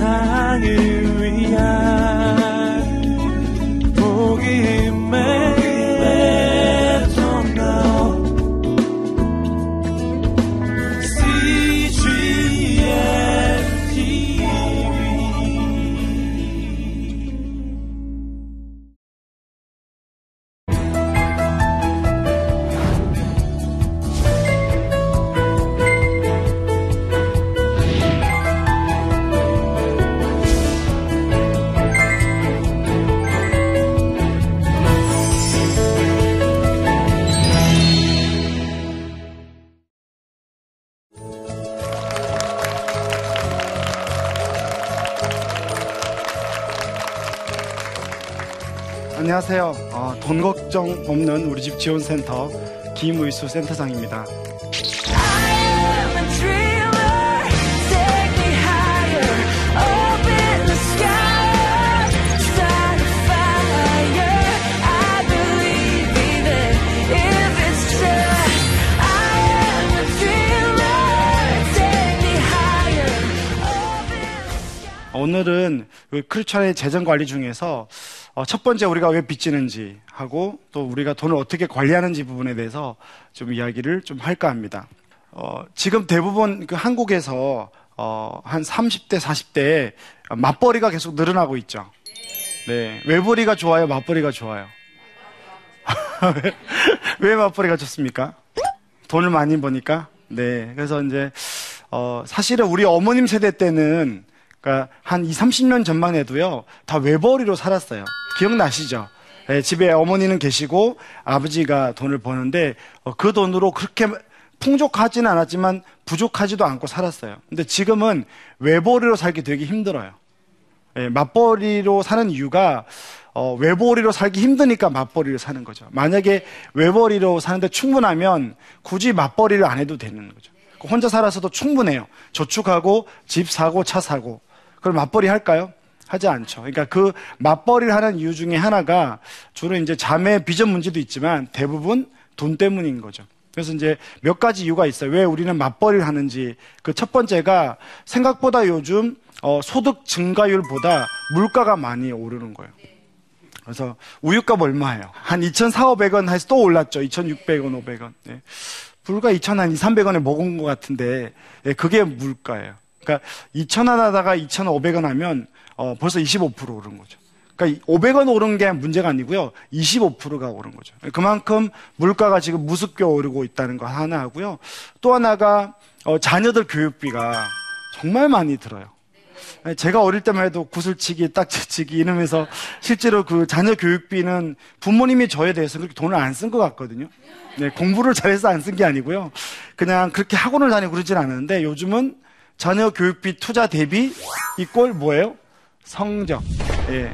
세상을 없는 우리 집 지원센터 김의수 센터장입니다. 오늘은 그 크리스천의 재정 관리 중에서 어, 첫 번째 우리가 왜 빚지는지 하고 또 우리가 돈을 어떻게 관리하는지 부분에 대해서 좀 이야기를 좀 할까 합니다. 어, 지금 대부분 그 한국에서 어, 한 30대, 40대 맞벌이가 계속 늘어나고 있죠. 네. 외벌이가 좋아요? 맞벌이가 좋아요? 왜 맞벌이가 좋습니까? 돈을 많이 버니까? 네. 그래서 이제, 어, 사실은 우리 어머님 세대 때는 그러니까 한 2, 30년 전만 해도요, 다 외벌이로 살았어요. 기억나시죠? 네, 집에 어머니는 계시고 아버지가 돈을 버는데 어, 그 돈으로 그렇게 풍족하지는 않았지만 부족하지도 않고 살았어요. 근데 지금은 외벌이로 살기 되게 힘들어요. 네, 맞벌이로 사는 이유가 어, 외벌이로 살기 힘드니까 맞벌이로 사는 거죠. 만약에 외벌이로 사는데 충분하면 굳이 맞벌이를 안 해도 되는 거죠. 혼자 살아서도 충분해요. 저축하고 집 사고 차 사고 그걸 맞벌이 할까요? 하지 않죠. 그러니까 그 맞벌이를 하는 이유 중에 하나가 주로 이제 자매 비전 문제도 있지만 대부분 돈 때문인 거죠. 그래서 이제 몇 가지 이유가 있어요. 왜 우리는 맞벌이를 하는지. 그 첫 번째가 생각보다 요즘 어, 소득 증가율보다 물가가 많이 오르는 거예요. 그래서 우유값 얼마예요? 한 2,400원 해서 또 올랐죠. 2,600원, 500원. 네. 불과 2,000원, 2,300원에 먹은 것 같은데 네, 그게 물가예요. 그러니까 2,000원 하다가 2,500원 하면 어, 벌써 25% 오른 거죠. 그러니까 500원 오른 게 문제가 아니고요. 25%가 오른 거죠. 그만큼 물가가 지금 무섭게 오르고 있다는 거 하나 하고요. 또 하나가 어, 자녀들 교육비가 정말 많이 들어요. 제가 어릴 때만 해도 구슬치기, 딱지치기 이러면서 실제로 그 자녀 교육비는 부모님이 저에 대해서 그렇게 돈을 안 쓴 것 같거든요. 네, 공부를 잘해서 안 쓴 게 아니고요. 그냥 그렇게 학원을 다니고 그러진 않았는데 요즘은 자녀 교육비 투자 대비 이꼴 뭐예요? 성적. 예.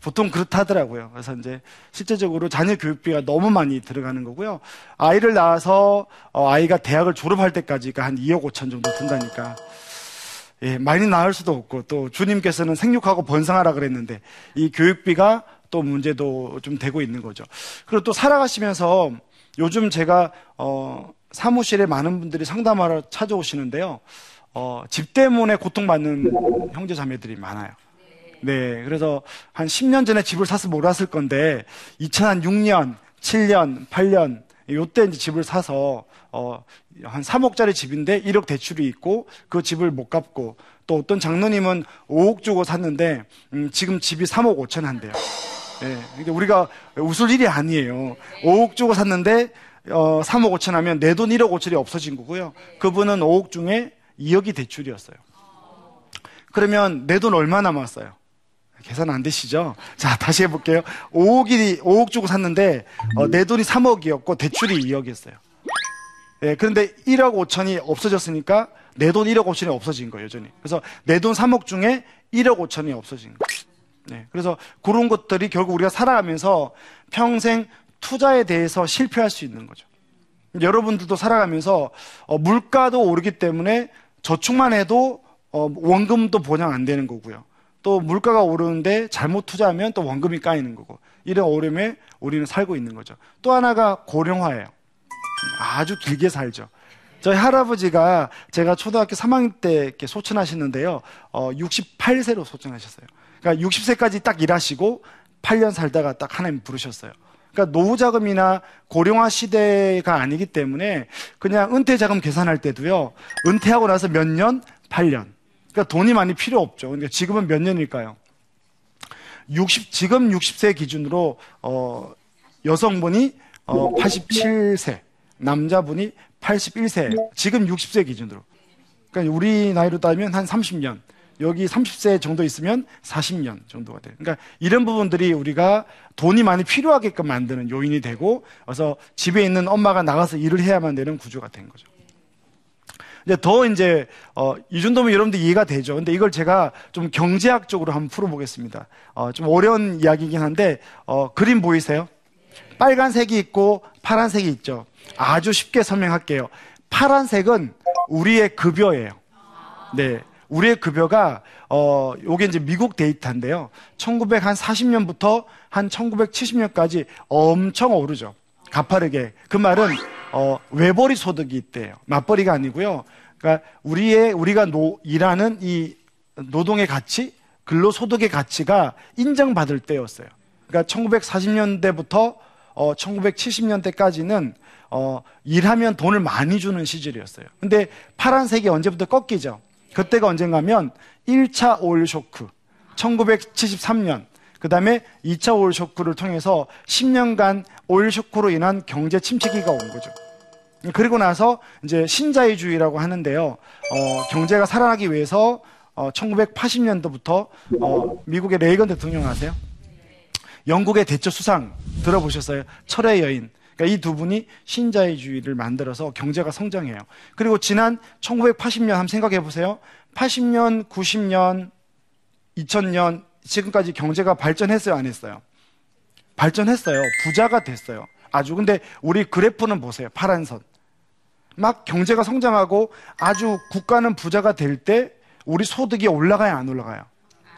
보통 그렇다더라고요. 그래서 이제 실제적으로 자녀 교육비가 너무 많이 들어가는 거고요. 아이를 낳아서 어, 아이가 대학을 졸업할 때까지가 한 2억 5천 정도 든다니까. 예, 많이 나을 수도 없고 또 주님께서는 생육하고 번성하라 그랬는데 이 교육비가 또 문제도 좀 되고 있는 거죠. 그리고 또 살아가시면서 요즘 제가 어, 사무실에 많은 분들이 상담하러 찾아오시는데요. 어, 집 때문에 고통받는 형제 자매들이 많아요. 네, 그래서 한 10년 전에 집을 사서 몰았을 건데 2006년, 7년, 8년 요때 이제 집을 사서 어, 한 3억짜리 집인데 1억 대출이 있고 그 집을 못 갚고 또 어떤 장로님은 5억 주고 샀는데 음, 지금 집이 3억 5천 한대요. 예, 그러니까 우리가 웃을 일이 아니에요. 5억 주고 샀는데 어, 3억 5천 하면 내 돈 1억 5천이 없어진 거고요. 그분은 5억 중에 2억이 대출이었어요. 그러면 내 돈 얼마 남았어요? 계산 안 되시죠? 자, 다시 해볼게요. 5억이, 5억 주고 샀는데, 어, 내 돈이 3억이었고, 대출이 2억이었어요. 예, 그런데 1억 5천이 없어졌으니까, 내 돈 1억 5천이 없어진 거예요, 여전히. 그래서 내 돈 3억 중에 1억 5천이 없어진 거예요. 네, 그래서 그런 것들이 결국 우리가 살아가면서 평생 투자에 대해서 실패할 수 있는 거죠. 여러분들도 살아가면서 어, 물가도 오르기 때문에 저축만 해도 어, 원금도 보장 안 되는 거고요. 또 물가가 오르는데 잘못 투자하면 또 원금이 까이는 거고 이런 어려움에 우리는 살고 있는 거죠. 또 하나가 고령화예요. 아주 길게 살죠. 저희 할아버지가 제가 초등학교 3학년 때 이렇게 소천하셨는데요. 어, 68세로 소천하셨어요. 그러니까 60세까지 딱 일하시고 8년 살다가 딱 하나님 부르셨어요. 그러니까 노후 자금이나 고령화 시대가 아니기 때문에 그냥 은퇴 자금 계산할 때도요. 은퇴하고 나서 몇 년? 8년. 그러니까 돈이 많이 필요 없죠. 그러니까 지금은 몇 년일까요? 60 지금 60세 기준으로 어 여성분이 어 87세, 남자분이 81세. 지금 60세 기준으로. 그러니까 우리 나이로 따지면 한 30년. 여기 30세 정도 있으면 40년 정도가 돼요. 그러니까 이런 부분들이 우리가 돈이 많이 필요하게끔 만드는 요인이 되고, 그래서 집에 있는 엄마가 나가서 일을 해야만 되는 구조가 된 거죠. 이제 더 이제 어, 이 정도면 여러분들 이해가 되죠. 근데 이걸 제가 좀 경제학적으로 한번 풀어보겠습니다. 어, 좀 어려운 이야기이긴 한데 어, 그림 보이세요? 빨간색이 있고 파란색이 있죠. 아주 쉽게 설명할게요. 파란색은 우리의 급여예요. 네. 우리의 급여가 어 요게 이제 미국 데이터인데요. 1940년부터 한 1970년까지 엄청 오르죠. 가파르게. 그 말은 어 외벌이 소득이 있대요. 맞벌이가 아니고요. 그러니까 우리의 우리가 노, 일하는 이 노동의 가치, 근로 소득의 가치가 인정받을 때였어요. 그러니까 1940년대부터 어 1970년대까지는 어 일하면 돈을 많이 주는 시절이었어요. 근데 파란색이 언제부터 꺾이죠? 그때가 언젠가면 1차 오일 쇼크, 1973년, 그 다음에 2차 오일 쇼크를 통해서 10년간 오일 쇼크로 인한 경제 침체기가 온 거죠. 그리고 나서 이제 신자유주의라고 하는데요. 어, 경제가 살아나기 위해서 어, 1980년도부터 어, 미국의 레이건 대통령 아세요? 영국의 대처 수상 들어보셨어요? 철의 여인. 그러니까 이 두 분이 신자유주의를 만들어서 경제가 성장해요. 그리고 지난 1980년 한번 생각해 보세요. 80년, 90년, 2000년 지금까지 경제가 발전했어요, 안 했어요? 발전했어요. 부자가 됐어요. 아주 근데 우리 그래프는 보세요. 파란 선. 막 경제가 성장하고 아주 국가는 부자가 될 때 우리 소득이 올라가요, 안 올라가요?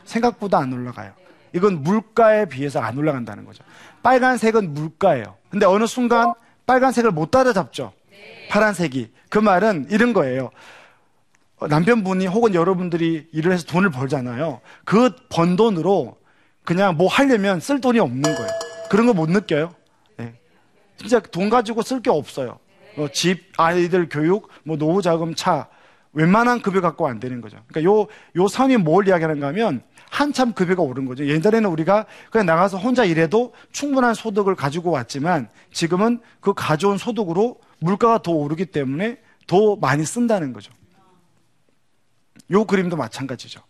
생각보다 안 올라가요. 이건 물가에 비해서 안 올라간다는 거죠. 빨간색은 물가예요. 근데 어느 순간 빨간색을 못 따라잡죠. 파란색이. 그 말은 이런 거예요. 남편분이 혹은 여러분들이 일을 해서 돈을 벌잖아요. 그 번 돈으로 그냥 뭐 하려면 쓸 돈이 없는 거예요. 그런 거 못 느껴요? 네. 진짜 돈 가지고 쓸 게 없어요. 뭐 집, 아이들 교육, 뭐 노후 자금, 차, 웬만한 급여 갖고 안 되는 거죠. 그러니까 요, 요 선이 뭘 이야기하는가 하면 한참 급여가 오른 거죠. 옛날에는 우리가 그냥 나가서 혼자 일해도 충분한 소득을 가지고 왔지만 지금은 그 가져온 소득으로 물가가 더 오르기 때문에 더 많이 쓴다는 거죠. 요 그림도 마찬가지죠.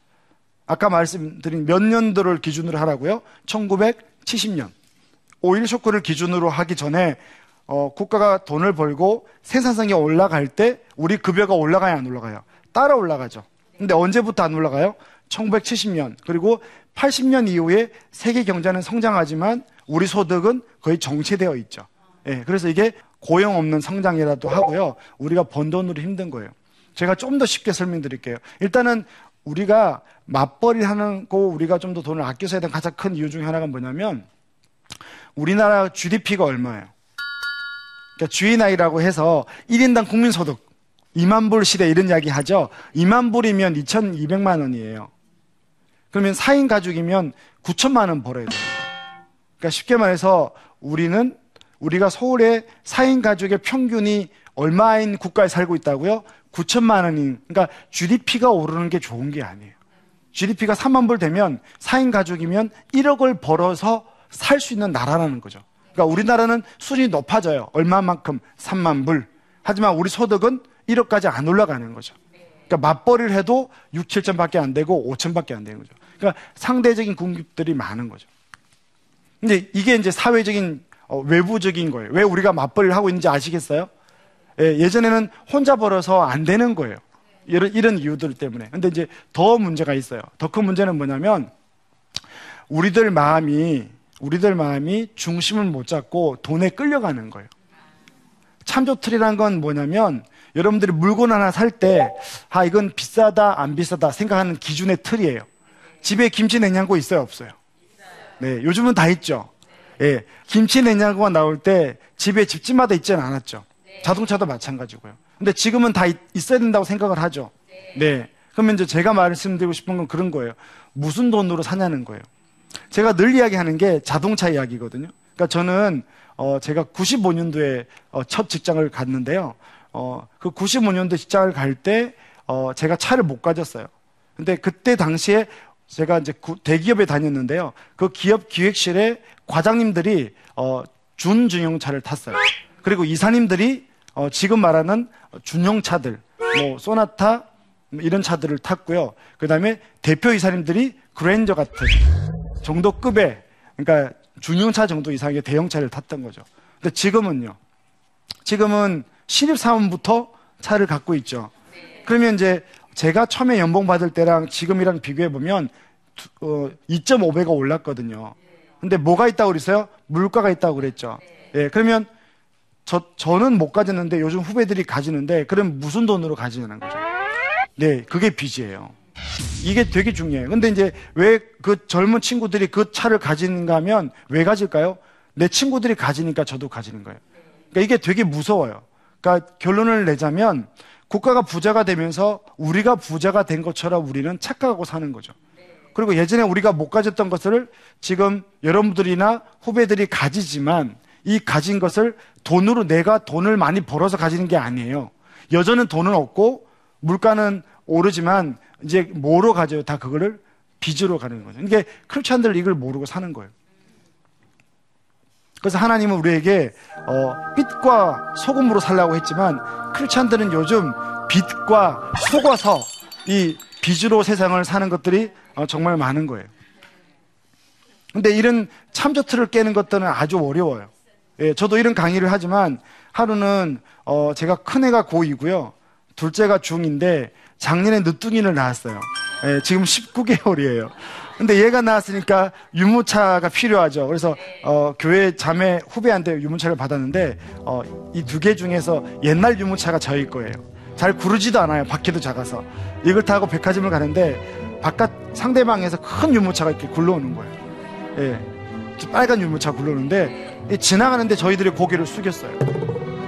아까 말씀드린 몇 년도를 기준으로 하라고요? 1970년. 오일 쇼크를 기준으로 하기 전에 어, 국가가 돈을 벌고 생산성이 올라갈 때 우리 급여가 올라가야 안 올라가요? 따라 올라가죠. 근데 언제부터 안 올라가요? 1970년 그리고 80년 이후에 세계 경제는 성장하지만 우리 소득은 거의 정체되어 있죠. 예, 그래서 이게 고용 없는 성장이라도 하고요. 우리가 번 돈으로 힘든 거예요. 제가 좀 더 쉽게 설명드릴게요. 일단은 우리가 맞벌이 하는 거 우리가 좀 더 돈을 아껴서 해야 되는 가장 큰 이유 중에 하나가 뭐냐면 우리나라 GDP가 얼마예요? 그러니까 GNI라고 해서 1인당 국민소득 2만 불 시대 이런 이야기 하죠. 2만 불이면 2,200만 원이에요. 그러면 4인 가족이면 9천만 원 벌어야 됩니다. 그러니까 쉽게 말해서 우리는 우리가 서울에 4인 가족의 평균이 얼마인 국가에 살고 있다고요? 9천만 원인. 그러니까 GDP가 오르는 게 좋은 게 아니에요. GDP가 3만 불 되면 4인 가족이면 1억을 벌어서 살 수 있는 나라라는 거죠. 그러니까 우리나라는 수준이 높아져요. 얼마만큼? 3만 불. 하지만 우리 소득은 1억까지 안 올라가는 거죠. 그러니까 맞벌이를 해도 6, 7천밖에 안 되고 5천밖에 안 되는 거죠. 그러니까 상대적인 궁극들이 많은 거죠. 근데 이게 이제 사회적인 어, 외부적인 거예요. 왜 우리가 맞벌이를 하고 있는지 아시겠어요? 예, 전에는 혼자 벌어서 안 되는 거예요. 이런, 이런 이유들 때문에. 근데 이제 더 문제가 있어요. 더 큰 문제는 뭐냐면 우리들 마음이 우리들 마음이 중심을 못 잡고 돈에 끌려가는 거예요. 참조 틀이란 건 뭐냐면 여러분들이 물건 하나 살 때, 아, 이건 비싸다, 안 비싸다 생각하는 기준의 틀이에요. 집에 김치 냉장고 있어요, 없어요? 네, 요즘은 다 있죠. 예, 김치 냉장고가 나올 때 집에 집집마다 있지는 않았죠. 자동차도 마찬가지고요. 근데 지금은 다 있, 어야 된다고 생각을 하죠. 네. 그러면 이제 제가 말씀드리고 싶은 건 그런 거예요. 무슨 돈으로 사냐는 거예요. 제가 늘 이야기하는 게 자동차 이야기거든요. 그러니까 저는 어 제가 95년도에 어 첫 직장을 갔는데요. 어 그 95년도 직장을 갈 때 어 제가 차를 못 가졌어요. 근데 그때 당시에 제가 이제 대기업에 다녔는데요. 그 기업 기획실에 과장님들이 어 준중형차를 탔어요. 그리고 이사님들이 어 지금 말하는 준용차들, 뭐 소나타 뭐 이런 차들을 탔고요. 그 다음에 대표 이사님들이 그랜저 같은 정도급의 그러니까 중형차 정도 이상의 대형차를 탔던 거죠. 근데 지금은요. 지금은 신입사원부터 차를 갖고 있죠. 그러면 이제 제가 처음에 연봉 받을 때랑 지금이랑 비교해 보면 어, 2.5배가 올랐거든요. 근데 뭐가 있다고 그랬어요? 물가가 있다고 그랬죠. 예, 그러면 저, 저는 못 가졌는데 요즘 후배들이 가지는데 그럼 무슨 돈으로 가지냐는 거죠. 네, 그게 빚이에요. 이게 되게 중요해요. 근데 이제 왜 그 젊은 친구들이 그 차를 가지는가 하면 왜 가질까요? 내 친구들이 가지니까 저도 가지는 거예요. 그러니까 이게 되게 무서워요. 그러니까 결론을 내자면 국가가 부자가 되면서 우리가 부자가 된 것처럼 우리는 착각하고 사는 거죠. 그리고 예전에 우리가 못 가졌던 것을 지금 여러분들이나 후배들이 가지지만 이 가진 것을 돈으로 내가 돈을 많이 벌어서 가지는 게 아니에요. 여전은 돈은 없고 물가는 오르지만 이제 뭐로 가져요? 다 그거를 빚으로 가는 거죠. 이게 크리스찬들 이걸 모르고 사는 거예요. 그래서 하나님은 우리에게 어, 빛과 소금으로 살라고 했지만 크리스찬들은 요즘 빛과 속아서 이 빚으로 세상을 사는 것들이 어, 정말 많은 거예요. 근데 이런 참조틀을 깨는 것들은 아주 어려워요. 예, 저도 이런 강의를 하지만 하루는 어, 제가 큰 애가 고2고요. 둘째가 중2인데 작년에 늦둥이를 낳았어요. 예, 지금 19개월이에요. 근데 얘가 나왔으니까 유모차가 필요하죠. 그래서 어, 교회 자매 후배한테 유모차를 받았는데 어, 이 두 개 중에서 옛날 유모차가 저희 거예요. 잘 구르지도 않아요. 바퀴도 작아서 이걸 타고 백화점을 가는데 바깥 상대방에서 큰 유모차가 이렇게 굴러오는 거예요. 예, 빨간 유모차 굴러오는데 지나가는데 저희들이 고개를 숙였어요.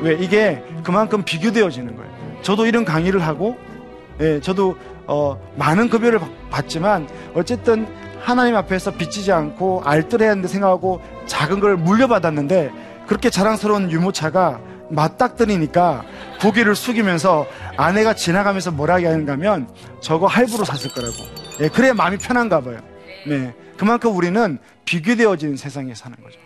왜 이게 그만큼 비교되어지는 거예요. 저도 이런 강의를 하고 예, 저도 어, 많은 급여를 받지만 어쨌든 하나님 앞에서 빚지지 않고 알뜰해야 하는데 생각하고 작은 걸 물려받았는데 그렇게 자랑스러운 유모차가 맞닥뜨리니까 고개를 숙이면서 아내가 지나가면서 뭐라 하는가 하면 저거 할부로 샀을 거라고. 예, 그래야 마음이 편한가 봐요. 네. 그만큼 우리는 비교되어진 세상에 사는 거죠.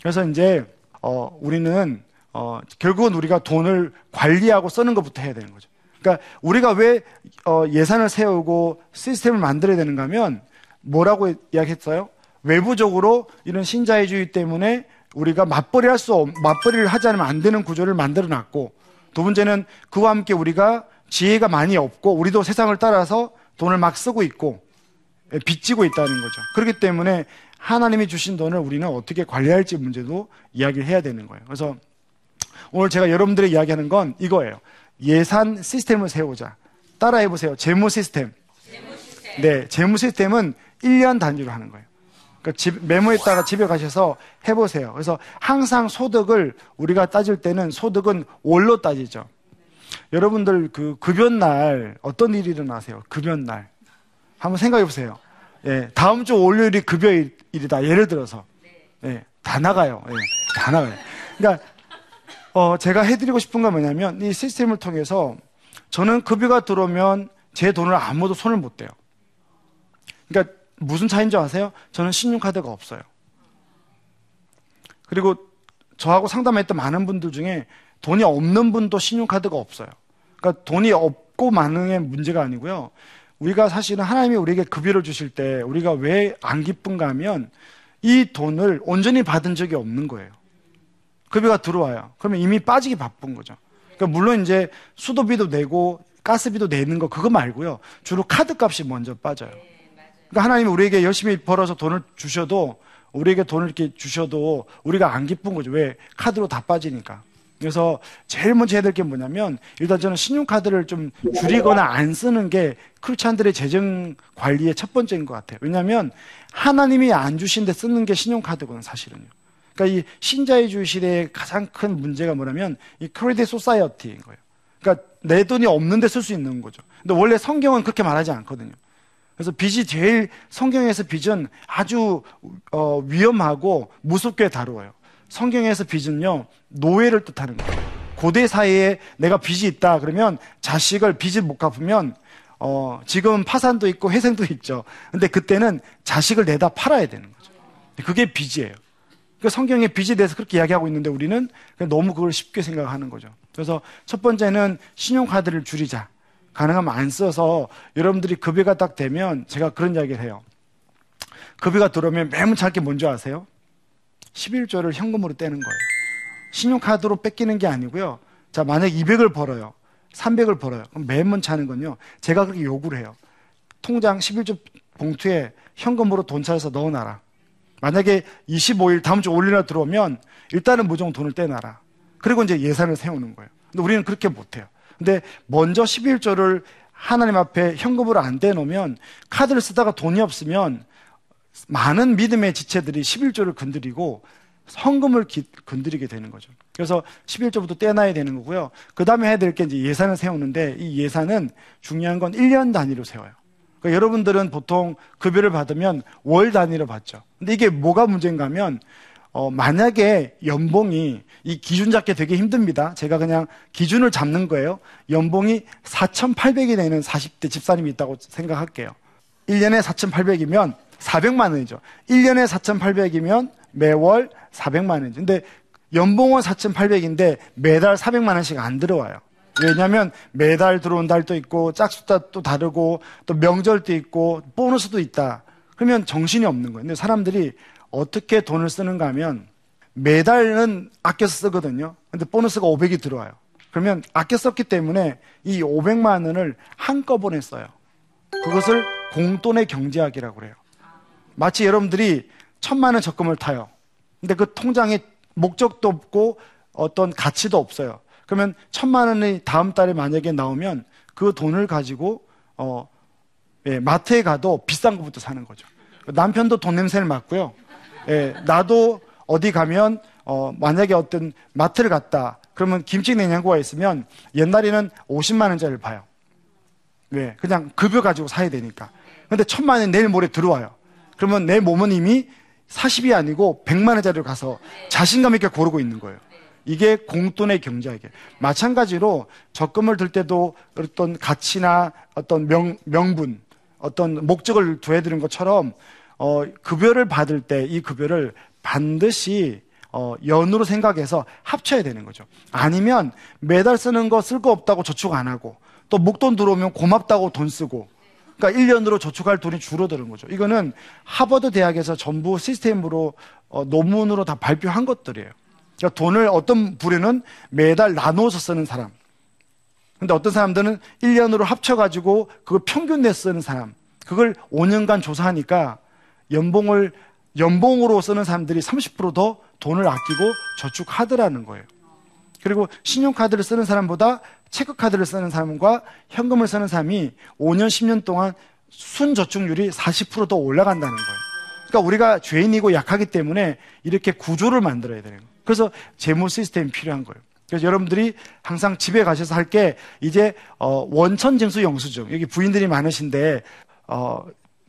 그래서 이제, 어, 우리는, 어, 결국은 우리가 돈을 관리하고 쓰는 것부터 해야 되는 거죠. 그러니까 우리가 왜 어, 예산을 세우고 시스템을 만들어야 되는가 하면 뭐라고 이야기했어요? 외부적으로 이런 신자유주의 때문에 우리가 맞벌이 할 수, 없, 맞벌이를 하지 않으면 안 되는 구조를 만들어 놨고 두 번째는 그와 함께 우리가 지혜가 많이 없고 우리도 세상을 따라서 돈을 막 쓰고 있고 빚지고 있다는 거죠. 그렇기 때문에 하나님이 주신 돈을 우리는 어떻게 관리할지 문제도 이야기를 해야 되는 거예요. 그래서 오늘 제가 여러분들의 이야기하는 건 이거예요. 예산 시스템을 세우자. 따라해 보세요. 재무 시스템. 네, 재무 시스템은 1년 단위로 하는 거예요. 그러니까 집, 메모했다가 집에 가셔서 해보세요. 그래서 항상 소득을 우리가 따질 때는 소득은 월로 따지죠. 여러분들 그 급여날 어떤 일이 일어나세요? 급여날. 한번 생각해 보세요. 예, 다음 주 월요일이 급여일이다. 예를 들어서. 예, 다 나가요. 예, 다 나가요. 그러니까 어, 제가 해드리고 싶은 건 뭐냐면 이 시스템을 통해서 저는 급여가 들어오면 제 돈을 아무도 손을 못 대요. 그러니까 무슨 차이인 줄 아세요? 저는 신용카드가 없어요. 그리고 저하고 상담했던 많은 분들 중에 돈이 없는 분도 신용카드가 없어요. 그러니까 돈이 없고 많은게 문제가 아니고요. 우리가 사실은 하나님이 우리에게 급여를 주실 때 우리가 왜 안 기쁜가 하면 이 돈을 온전히 받은 적이 없는 거예요. 급여가 들어와요. 그러면 이미 빠지기 바쁜 거죠. 그러니까 물론 이제 수도비도 내고 가스비도 내는 거 그거 말고요. 주로 카드 값이 먼저 빠져요. 그러니까 하나님이 우리에게 열심히 벌어서 돈을 주셔도 우리에게 돈을 이렇게 주셔도 우리가 안 기쁜 거죠. 왜? 카드로 다 빠지니까. 그래서 제일 먼저 해야 될 게 뭐냐면 일단 저는 신용카드를 좀 줄이거나 안 쓰는 게 크리스찬들의 재정 관리의 첫 번째인 것 같아요. 왜냐하면 하나님이 안 주신데 쓰는 게 신용카드거든요, 사실은요. 그러니까 이 신자유주의 시대의 가장 큰 문제가 뭐냐면 이 credit society인 거예요. 그러니까 내 돈이 없는데 쓸 수 있는 거죠. 근데 원래 성경은 그렇게 말하지 않거든요. 그래서 빚이 제일 성경에서 빚은 아주 어, 위험하고 무섭게 다루어요. 성경에서 빚은요 노예를 뜻하는 거예요. 고대 사회에 내가 빚이 있다 그러면 자식을 빚을 못 갚으면 어, 지금 파산도 있고 회생도 있죠. 근데 그때는 자식을 내다 팔아야 되는 거죠. 그게 빚이에요. 그 성경의 빚에 대해서 그렇게 이야기하고 있는데 우리는 너무 그걸 쉽게 생각하는 거죠. 그래서 첫 번째는 신용카드를 줄이자. 가능하면 안 써서 여러분들이 급여가 딱 되면 제가 그런 이야기를 해요. 급여가 들어오면 매문찮게 게 뭔지 아세요? 11조를 현금으로 떼는 거예요. 신용카드로 뺏기는 게 아니고요. 자, 만약 200을 벌어요. 300을 벌어요. 그럼 매문 차는 건요. 제가 그렇게 요구를 해요. 통장 11조 봉투에 현금으로 돈 찾아서 넣어놔라. 만약에 25일 다음 주 올리나 들어오면 일단은 무조건 돈을 떼놔라. 그리고 이제 예산을 세우는 거예요. 근데 우리는 그렇게 못해요. 근데 먼저 11조를 하나님 앞에 현금으로 안 떼놓으면 카드를 쓰다가 돈이 없으면 많은 믿음의 지체들이 11조를 건드리고 헌금을 기, 건드리게 되는 거죠. 그래서 11조부터 떼놔야 되는 거고요. 그 다음에 해야 될 게 이제 예산을 세우는데 이 예산은 중요한 건 1년 단위로 세워요. 그러니까 여러분들은 보통 급여를 받으면 월 단위로 받죠. 근데 이게 뭐가 문제인가 하면 어, 만약에 연봉이 이 기준 잡기 되게 힘듭니다. 제가 그냥 기준을 잡는 거예요. 연봉이 4,800이 되는 40대 집사님이 있다고 생각할게요. 1년에 4,800이면 400만 원이죠. 1년에 4,800이면 매월 400만 원이죠. 근데 연봉은 4,800인데 매달 400만 원씩 안 들어와요. 왜냐하면 매달 들어온 달도 있고 짝수다 또 다르고 또 명절도 있고 보너스도 있다. 그러면 정신이 없는 거예요. 근데 사람들이 어떻게 돈을 쓰는가 하면 매달은 아껴서 쓰거든요. 근데 보너스가 500이 들어와요. 그러면 아껴 썼기 때문에 이 500만 원을 한꺼번에 써요. 그것을 공돈의 경제학이라고 그래요. 마치 여러분들이 천만 원 적금을 타요. 근데 그 통장에 목적도 없고 어떤 가치도 없어요. 그러면 천만 원이 다음 달에 만약에 나오면 그 돈을 가지고 어 예, 마트에 가도 비싼 것부터 사는 거죠. 남편도 돈 냄새를 맡고요. 예, 나도 어디 가면 어, 만약에 어떤 마트를 갔다. 그러면 김치 냉장고가 있으면 옛날에는 50만 원짜리를 봐요. 왜? 그냥 급여 가지고 사야 되니까. 근데 천만 원 내일 모레 들어와요. 그러면 내 몸은 이미 40이 아니고 100만 원짜리로 가서 자신감 있게 고르고 있는 거예요. 이게 공돈의 경제학이에요. 마찬가지로 적금을 들 때도 어떤 가치나 어떤 명, 명분, 어떤 목적을 두어야 되는 것처럼 어, 급여를 받을 때 이 급여를 반드시 어, 연으로 생각해서 합쳐야 되는 거죠. 아니면 매달 쓰는 거 쓸 거 없다고 저축 안 하고 또 목돈 들어오면 고맙다고 돈 쓰고 그러니까 1년으로 저축할 돈이 줄어드는 거죠. 이거는 하버드 대학에서 전부 시스템으로 어, 논문으로 다 발표한 것들이에요. 그러니까 돈을 어떤 부류는 매달 나누어서 쓰는 사람. 근데 어떤 사람들은 1년으로 합쳐가지고 그걸 평균 내 쓰는 사람. 그걸 5년간 조사하니까 연봉을 연봉으로 쓰는 사람들이 30%더 돈을 아끼고 저축하더라는 거예요. 그리고 신용카드를 쓰는 사람보다 체크카드를 쓰는 사람과 현금을 쓰는 사람이 5년, 10년 동안 순저축률이 40%더 올라간다는 거예요. 그러니까 우리가 죄인이고 약하기 때문에 이렇게 구조를 만들어야 되는 거예요. 그래서 재무 시스템이 필요한 거예요. 그래서 여러분들이 항상 집에 가셔서 할 게 이제 어, 원천 징수 영수증 여기 부인들이 많으신데 어,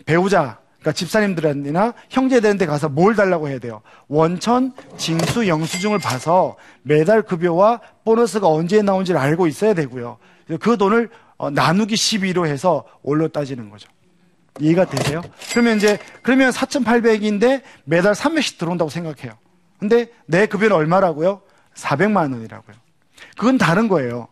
배우자 그러니까 집사님들이나 형제들한테 가서 뭘 달라고 해야 돼요? 원천 징수 영수증을 봐서 매달 급여와 보너스가 언제 나온지를 알고 있어야 되고요. 그 돈을 어, 나누기 12로 해서 올려 따지는 거죠. 이해가 되세요? 그러면 이제 그러면 4,800인데 매달 300씩 들어온다고 생각해요. 근데 내 급여는 얼마라고요? 400만 원이라고요. 그건 다른 거예요.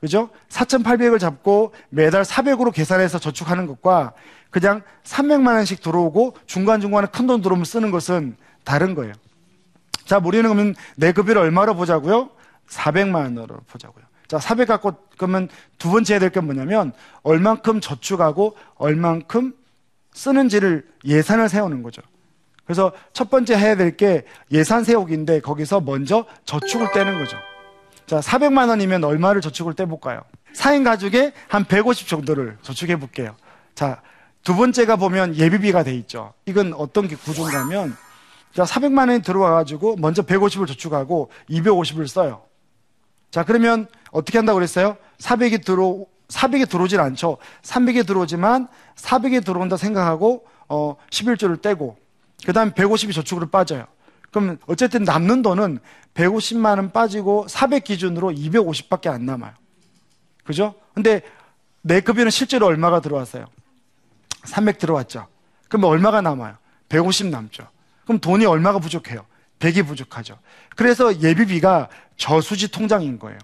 그죠? 4,800을 잡고 매달 400으로 계산해서 저축하는 것과 그냥 300만 원씩 들어오고 중간중간에 큰 돈 들어오면 쓰는 것은 다른 거예요. 자, 우리는 그러면 내 급여를 얼마로 보자고요? 400만 원으로 보자고요. 자, 400 갖고 그러면 두 번째 해야 될 게 뭐냐면 얼만큼 저축하고 얼만큼 쓰는지를 예산을 세우는 거죠. 그래서 첫 번째 해야 될 게 예산 세우기인데 거기서 먼저 저축을 떼는 거죠. 자, 400만 원이면 얼마를 저축을 떼볼까요? 4인 가족에 한 150 정도를 저축해 볼게요. 자, 두 번째가 보면 예비비가 돼 있죠. 이건 어떤 게 구조인가 하면 자, 400만 원이 들어와 가지고 먼저 150을 저축하고 250을 써요. 자, 그러면 어떻게 한다고 그랬어요? 400이 들어 400이 들어오질 않죠. 300이 들어오지만 400이 들어온다 생각하고 어 11조를 떼고 그다음에 150이 저축으로 빠져요. 그럼 어쨌든 남는 돈은 150만 원 빠지고 400 기준으로 250밖에 안 남아요. 그죠? 근데 내 급여는 실제로 얼마가 들어왔어요? 300 들어왔죠. 그럼 얼마가 남아요? 150 남죠. 그럼 돈이 얼마가 부족해요? 100이 부족하죠. 그래서 예비비가 저수지 통장인 거예요.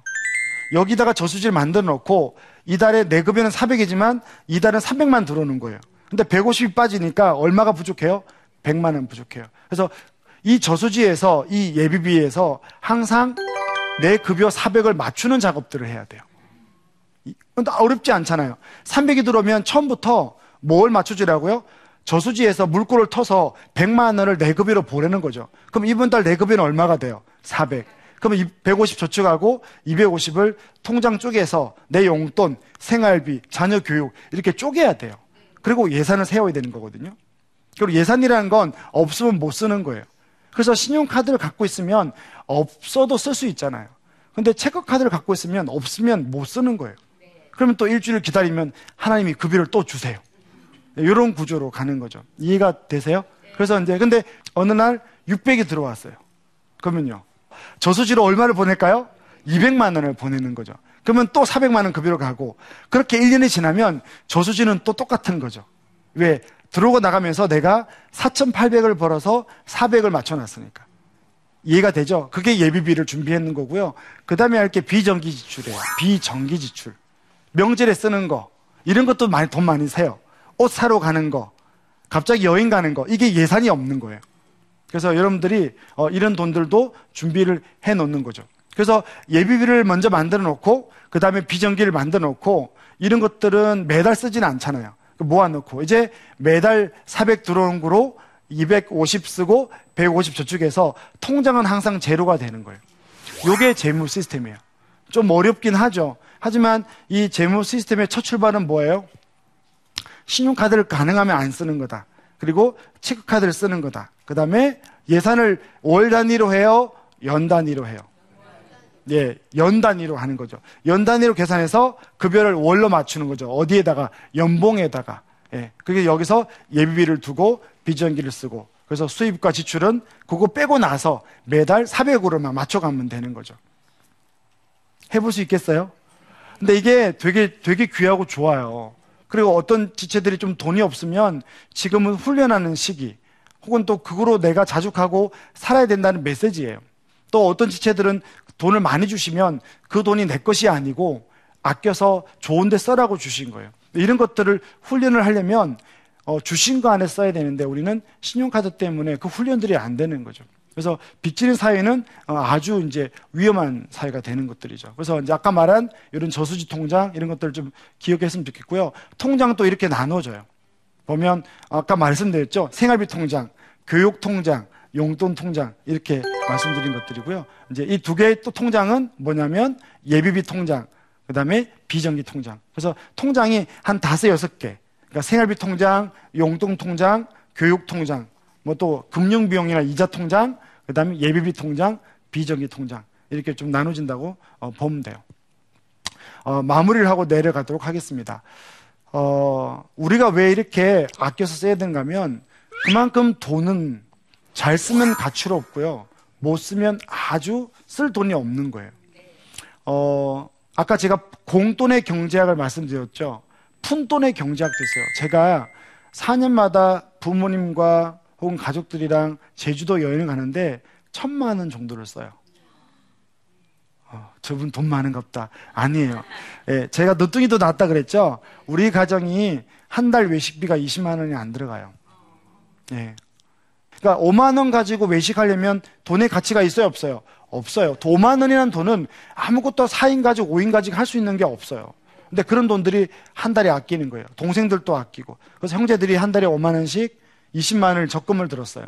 여기다가 저수지를 만들어 놓고 이달에 내 급여는 400이지만 이달은 300만 들어오는 거예요. 근데 150이 빠지니까 얼마가 부족해요? 100만 원 부족해요. 그래서 이 저수지에서 이 예비비에서 항상 내 급여 400을 맞추는 작업들을 해야 돼요. 근데 어렵지 않잖아요. 300이 들어오면 처음부터 뭘 맞춰주라고요? 저수지에서 물꼬를 터서 100만 원을 내 급여로 보내는 거죠. 그럼 이번 달 내 급여는 얼마가 돼요? 400. 그러면 150 저축하고 250을 통장 쪽에서 내 용돈, 생활비, 자녀 교육 이렇게 쪼개야 돼요. 그리고 예산을 세워야 되는 거거든요. 그리고 예산이라는 건 없으면 못 쓰는 거예요. 그래서 신용카드를 갖고 있으면 없어도 쓸 수 있잖아요. 근데 체크카드를 갖고 있으면 없으면 못 쓰는 거예요. 그러면 또 일주일 기다리면 하나님이 급여를 또 주세요. 이런 구조로 가는 거죠. 이해가 되세요? 그래서 이제 근데 어느 날 600이 들어왔어요. 그러면요. 저수지로 얼마를 보낼까요? 200만 원을 보내는 거죠. 그러면 또 400만 원 급여로 가고 그렇게 1년이 지나면 저수지는 또 똑같은 거죠. 왜? 들어오고 나가면서 내가 4,800을 벌어서 400을 맞춰놨으니까. 이해가 되죠? 그게 예비비를 준비했는 거고요. 그 다음에 할 게 비정기 지출이에요. 비정기 지출. 명절에 쓰는 거. 이런 것도 많이, 돈 많이 세요. 옷 사러 가는 거. 갑자기 여행 가는 거. 이게 예산이 없는 거예요. 그래서 여러분들이 어, 이런 돈들도 준비를 해 놓는 거죠. 그래서 예비비를 먼저 만들어 놓고 그 다음에 비정기를 만들어 놓고 이런 것들은 매달 쓰지는 않잖아요. 그 모아놓고 이제 매달 400 들어오는 거로 250 쓰고 150 저축해서 통장은 항상 제로가 되는 거예요. 이게 재무 시스템이에요. 좀 어렵긴 하죠. 하지만 이 재무 시스템의 첫 출발은 뭐예요? 신용카드를 가능하면 안 쓰는 거다. 그리고 체크카드를 쓰는 거다. 그 다음에 예산을 월 단위로 해요? 연 단위로 해요? 예, 연 단위로 하는 거죠. 연 단위로 계산해서 급여를 월로 맞추는 거죠. 어디에다가? 연봉에다가. 예, 그게 여기서 예비비를 두고 비전기를 쓰고. 그래서 수입과 지출은 그거 빼고 나서 매달 400으로만 맞춰가면 되는 거죠. 해볼 수 있겠어요? 근데 이게 되게, 되게 귀하고 좋아요. 그리고 어떤 지체들이 좀 돈이 없으면 지금은 훈련하는 시기, 혹은 또 그거로 내가 자족하고 살아야 된다는 메시지예요. 또 어떤 지체들은 돈을 많이 주시면 그 돈이 내 것이 아니고 아껴서 좋은 데 써라고 주신 거예요. 이런 것들을 훈련을 하려면 어, 주신 거 안에 써야 되는데 우리는 신용카드 때문에 그 훈련들이 안 되는 거죠. 그래서 빚지는 사회는 어, 아주 이제 위험한 사회가 되는 것들이죠. 그래서 이제 아까 말한 이런 저수지 통장 이런 것들을 좀 기억했으면 좋겠고요. 통장은 또 이렇게 나눠져요. 보면 아까 말씀드렸죠. 생활비 통장, 교육 통장, 용돈 통장 이렇게 말씀드린 것들이고요. 이제 이 두 개의 또 통장은 뭐냐면 예비비 통장, 그다음에 비정기 통장. 그래서 통장이 한 다섯 여섯 개. 그러니까 생활비 통장, 용돈 통장, 교육 통장, 뭐 또 금융 비용이나 이자 통장, 그 다음에 예비비 통장, 비정기 통장 이렇게 좀 나눠진다고 어, 보면 돼요. 어, 마무리를 하고 내려가도록 하겠습니다. 어, 우리가 왜 이렇게 아껴서 써야 되는가 하면 그만큼 돈은 잘 쓰면 가치로 없고요. 못 쓰면 아주 쓸 돈이 없는 거예요. 어, 아까 제가 공돈의 경제학을 말씀드렸죠. 푼돈의 경제학도 있어요. 제가 4년마다 부모님과 혹은 가족들이랑 제주도 여행을 가는데 천만 원 정도를 써요. 어, 저분 돈 많은갑다. 아니에요. 예, 제가 늦둥이도 낳았다 그랬죠. 우리 가정이 한 달 외식비가 20만 원이 안 들어가요. 예. 그러니까 5만 원 가지고 외식하려면 돈의 가치가 있어요, 없어요? 없어요. 5만 원이라는 돈은 아무것도 4인 가족, 5인 가족 할 수 있는 게 없어요. 근데 그런 돈들이 한 달에 아끼는 거예요. 동생들도 아끼고. 그래서 형제들이 한 달에 5만 원씩 20만 원을 적금을 들었어요.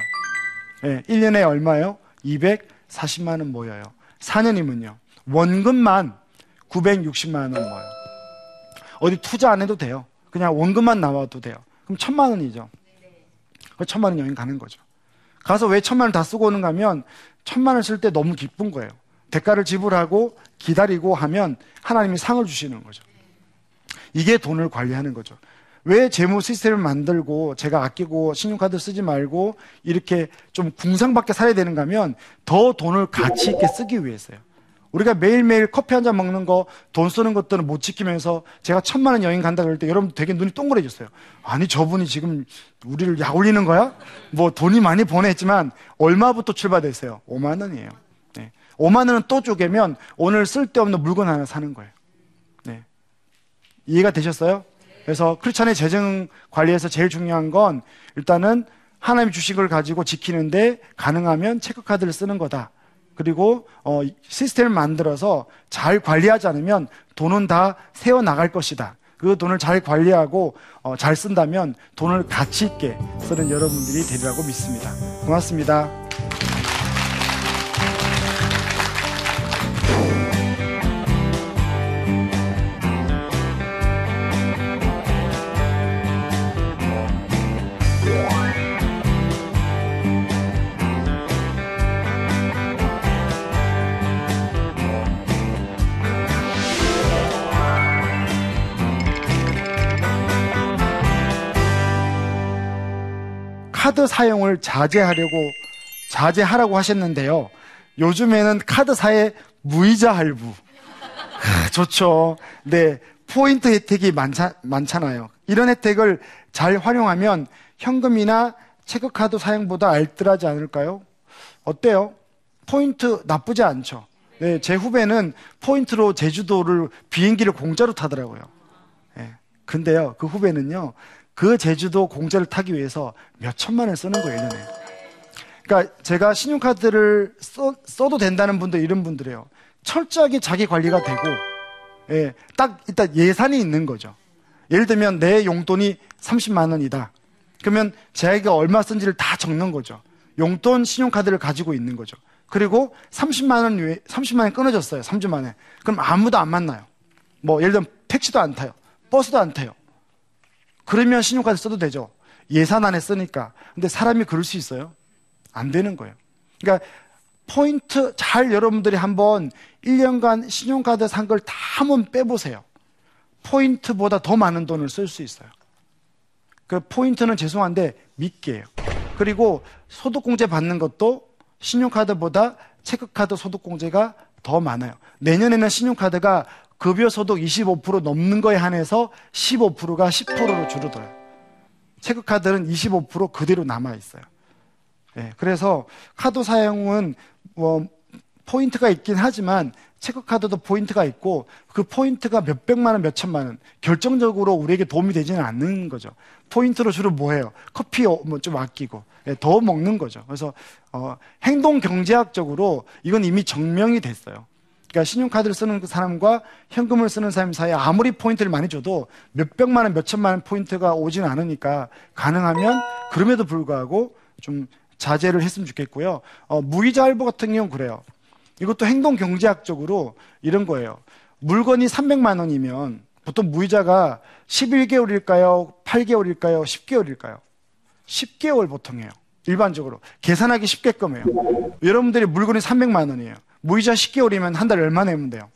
예, 1년에 얼마요? 240만 원 모여요. 4년이면요. 원금만 960만 원 모여요. 어디 투자 안 해도 돼요. 그냥 원금만 나와도 돼요. 그럼 천만 원이죠. 그 천만 원 여행 가는 거죠. 가서 왜 천만 원 다 쓰고 오는가 하면 천만 원 쓸 때 너무 기쁜 거예요. 대가를 지불하고 기다리고 하면 하나님이 상을 주시는 거죠. 이게 돈을 관리하는 거죠. 왜 재무 시스템을 만들고 제가 아끼고 신용카드 쓰지 말고 이렇게 좀 궁상밖에 살아야 되는가 하면 더 돈을 가치 있게 쓰기 위해서요. 우리가 매일매일 커피 한 잔 먹는 거, 돈 쓰는 것들은 못 지키면서 제가 천만 원 여행 간다 그럴 때 여러분 되게 눈이 동그래졌어요. 아니, 저분이 지금 우리를 약 올리는 거야? 뭐 돈이 많이 보냈지만 얼마부터 출발됐어요? 5만 원이에요. 네. 5만 원은 또 쪼개면 오늘 쓸데없는 물건 하나 사는 거예요. 네. 이해가 되셨어요? 그래서 크리스찬의 재정 관리에서 제일 중요한 건 일단은 하나님 걸 가지고 지키는데 가능하면 체크카드를 쓰는 거다. 그리고 어, 시스템을 만들어서 잘 관리하지 않으면 돈은 다 새어 나갈 것이다. 그 돈을 잘 관리하고 어, 잘 쓴다면 돈을 가치 있게 쓰는 여러분들이 되리라고 믿습니다. 고맙습니다. 카드 사용을 자제하려고 자제하라고 하셨는데요. 요즘에는 카드사의 무이자 할부 아, 좋죠. 네, 포인트 혜택이 많자, 많잖아요. 이런 혜택을 잘 활용하면 현금이나 체크카드 사용보다 알뜰하지 않을까요? 어때요? 포인트 나쁘지 않죠. 네, 제 후배는 포인트로 제주도를 비행기를 공짜로 타더라고요. 네, 근데요, 그 후배는요, 그 제주도 공짜를 타기 위해서 몇 천만 원 쓰는 거예요, 1년에. 그러니까 제가 신용카드를 써, 써도 된다는 분들, 이런 분들이에요. 철저하게 자기 관리가 되고, 예, 딱 일단 예산이 있는 거죠. 예를 들면 내 용돈이 30만 원이다. 그러면 자기가 얼마 쓴지를 다 적는 거죠. 용돈 신용카드를 가지고 있는 거죠. 그리고 30만 원 위에 30만 원 끊어졌어요. 3주 만에. 그럼 아무도 안 만나요. 뭐 예를 들면 택시도 안 타요. 버스도 안 타요. 그러면 신용카드 써도 되죠. 예산 안에 쓰니까. 근데 사람이 그럴 수 있어요? 안 되는 거예요. 그러니까 포인트 잘 여러분들이 한번 1년간 신용카드 산 걸 다 한번 빼보세요. 포인트보다 더 많은 돈을 쓸 수 있어요. 그 포인트는 죄송한데 믿게요. 그리고 소득공제 받는 것도 신용카드보다 체크카드 소득공제가 더 많아요. 내년에는 신용카드가 급여 소득 25% 넘는 거에 한해서 15%가 10%로 줄어들어요. 체크카드는 25% 그대로 남아 있어요. 네, 그래서 카드 사용은 뭐 포인트가 있긴 하지만 체크카드도 포인트가 있고 그 포인트가 몇백만 원, 몇천만 원 결정적으로 우리에게 도움이 되지는 않는 거죠. 포인트로 주로 뭐 해요? 커피 뭐좀 아끼고 네, 더 먹는 거죠. 그래서 어, 행동 경제학적으로 이건 이미 증명이 됐어요. 그러니까 신용카드를 쓰는 그 사람과 현금을 쓰는 사람 사이에 아무리 포인트를 많이 줘도 몇백만 원, 몇천만 원 포인트가 오지는 않으니까 가능하면 그럼에도 불구하고 좀 자제를 했으면 좋겠고요. 어, 무이자 할부 같은 경우는 그래요. 이것도 행동 경제학적으로 이런 거예요. 물건이 300만 원이면 보통 무이자가 11개월일까요? 8개월일까요? 10개월일까요? 10개월 보통 해요. 일반적으로. 계산하기 쉽게끔 해요. 여러분들이 물건이 300만 원이에요. 무이자 10개월이면 한 달에 얼마 내면 돼요?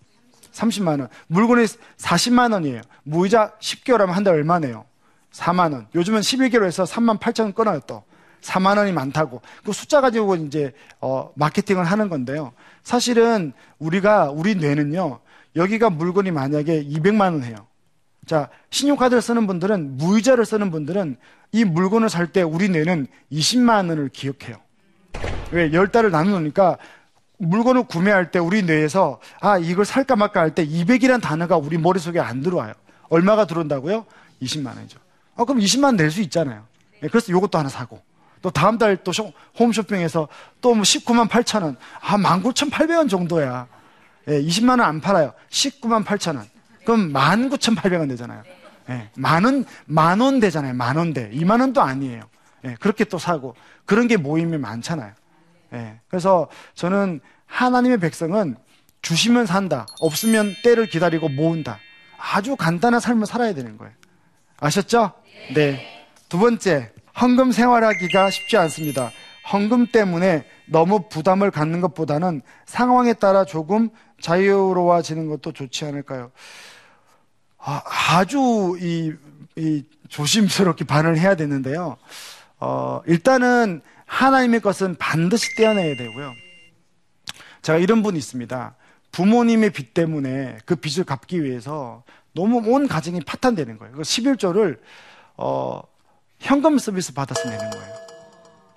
30만 원. 물건이 40만 원이에요. 무이자 10개월 하면 한 달에 얼마 내요? 4만 원. 요즘은 11개월에서 3만 8천 원 끊어요 또. 4만 원이 많다고. 그 숫자 가지고 이제 어 마케팅을 하는 건데요. 사실은 우리가 우리 뇌는요. 여기가 물건이 만약에 200만 원 해요. 자, 신용카드를 쓰는 분들은 무이자를 쓰는 분들은 이 물건을 살 때 우리 뇌는 20만 원을 기억해요. 왜? 10달을 나누니까 물건을 구매할 때 우리 뇌에서 아, 이걸 살까 말까 할 때 200이라는 단어가 우리 머릿속에 안 들어와요. 얼마가 들어온다고요? 20만 원이죠. 아, 그럼 20만 원 낼 수 있잖아요. 네, 그래서 이것도 하나 사고. 또 다음 달 또 홈쇼핑에서 또 뭐 19만 8천 원. 아, 19,800원 정도야. 예, 20만 원 안 팔아요. 19만 8천 원. 그럼 19,800원 되잖아요. 예, 만 원, 만 원 되잖아요. 만 원대. 2만 원도 아니에요. 예, 그렇게 또 사고. 그런 게 모임이 많잖아요. 예, 그래서 저는 하나님의 백성은 주시면 산다. 없으면 때를 기다리고 모은다. 아주 간단한 삶을 살아야 되는 거예요. 아셨죠? 네. 두 번째, 헌금 생활하기가 쉽지 않습니다. 헌금 때문에 너무 부담을 갖는 것보다는 상황에 따라 조금 자유로워지는 것도 좋지 않을까요? 아, 아주 이, 이 조심스럽게 반응을 해야 되는데요. 어, 일단은 하나님의 것은 반드시 떼어내야 되고요. 제가 이런 분이 있습니다. 부모님의 빚 때문에 그 빚을 갚기 위해서 너무 온 가정이 파탄되는 거예요. 그 11조를 어, 현금 서비스 받아서 내는 거예요.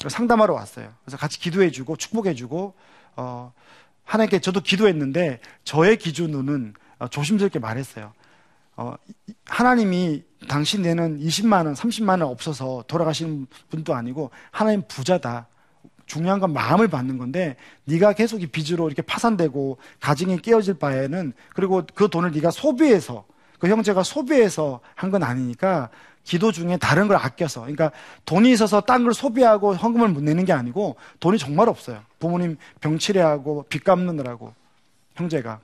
상담하러 왔어요. 그래서 같이 기도해주고 축복해주고 어, 하나님께 저도 기도했는데 저의 기준으로는 어, 조심스럽게 말했어요. 어, 하나님이 당신 내는 20만 원, 30만 원 없어서 돌아가신 분도 아니고 하나님 부자다. 중요한 건 마음을 받는 건데 네가 계속 이 빚으로 이렇게 파산되고 가정이 깨어질 바에는 그리고 그 돈을 네가 소비해서 그 형제가 소비해서 한 건 아니니까 기도 중에 다른 걸 아껴서 그러니까 돈이 있어서 딴 걸 소비하고 헌금을 못 내는 게 아니고 돈이 정말 없어요. 부모님 병치레하고 빚 갚느라고 형제가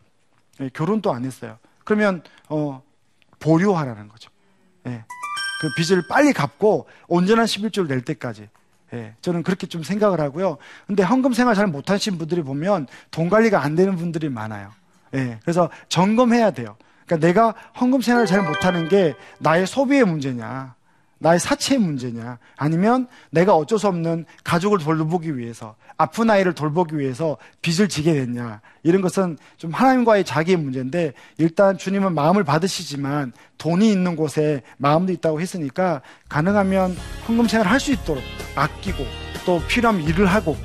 예, 결혼도 안 했어요. 그러면 어 보류하라는 거죠. 예. 그 빚을 빨리 갚고 온전한 11조를 낼 때까지 예, 저는 그렇게 좀 생각을 하고요. 근데 헌금 생활 잘 못하신 분들이 보면 돈 관리가 안 되는 분들이 많아요. 예, 그래서 점검해야 돼요. 그러니까 내가 헌금 생활을 잘 못하는 게 나의 소비의 문제냐, 나의 사치의 문제냐, 아니면 내가 어쩔 수 없는 가족을 돌보기 위해서, 아픈 아이를 돌보기 위해서 빚을 지게 됐냐, 이런 것은 좀 하나님과의 자기의 문제인데, 일단 주님은 마음을 받으시지만 돈이 있는 곳에 마음도 있다고 했으니까, 가능하면 헌금 생활을 할 수 있도록 아끼고, 또 필요하면 일을 하고,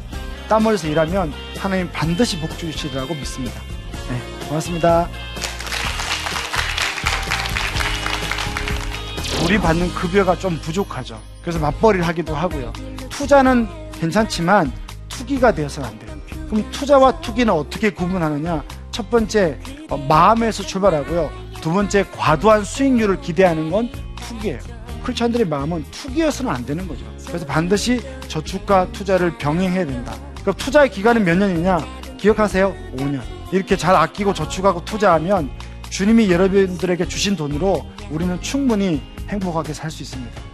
땀 흘려서 일하면 하나님 반드시 복 주시리라고 믿습니다. 네, 고맙습니다. 우리 받는 급여가 좀 부족하죠. 그래서 맞벌이를 하기도 하고요. 투자는 괜찮지만 투기가 되어서는 안 돼요. 그럼 투자와 투기는 어떻게 구분하느냐? 첫 번째, 어, 마음에서 출발하고요. 두 번째, 과도한 수익률을 기대하는 건 투기예요. 크리스천들의 마음은 투기여서는 안 되는 거죠. 그래서 반드시 저축과 투자를 병행해야 된다. 그럼 투자의 기간은 몇 년이냐? 기억하세요? 5년. 이렇게 잘 아끼고 저축하고 투자하면 주님이 여러분들에게 주신 돈으로 우리는 충분히 행복하게 살 수 있습니다.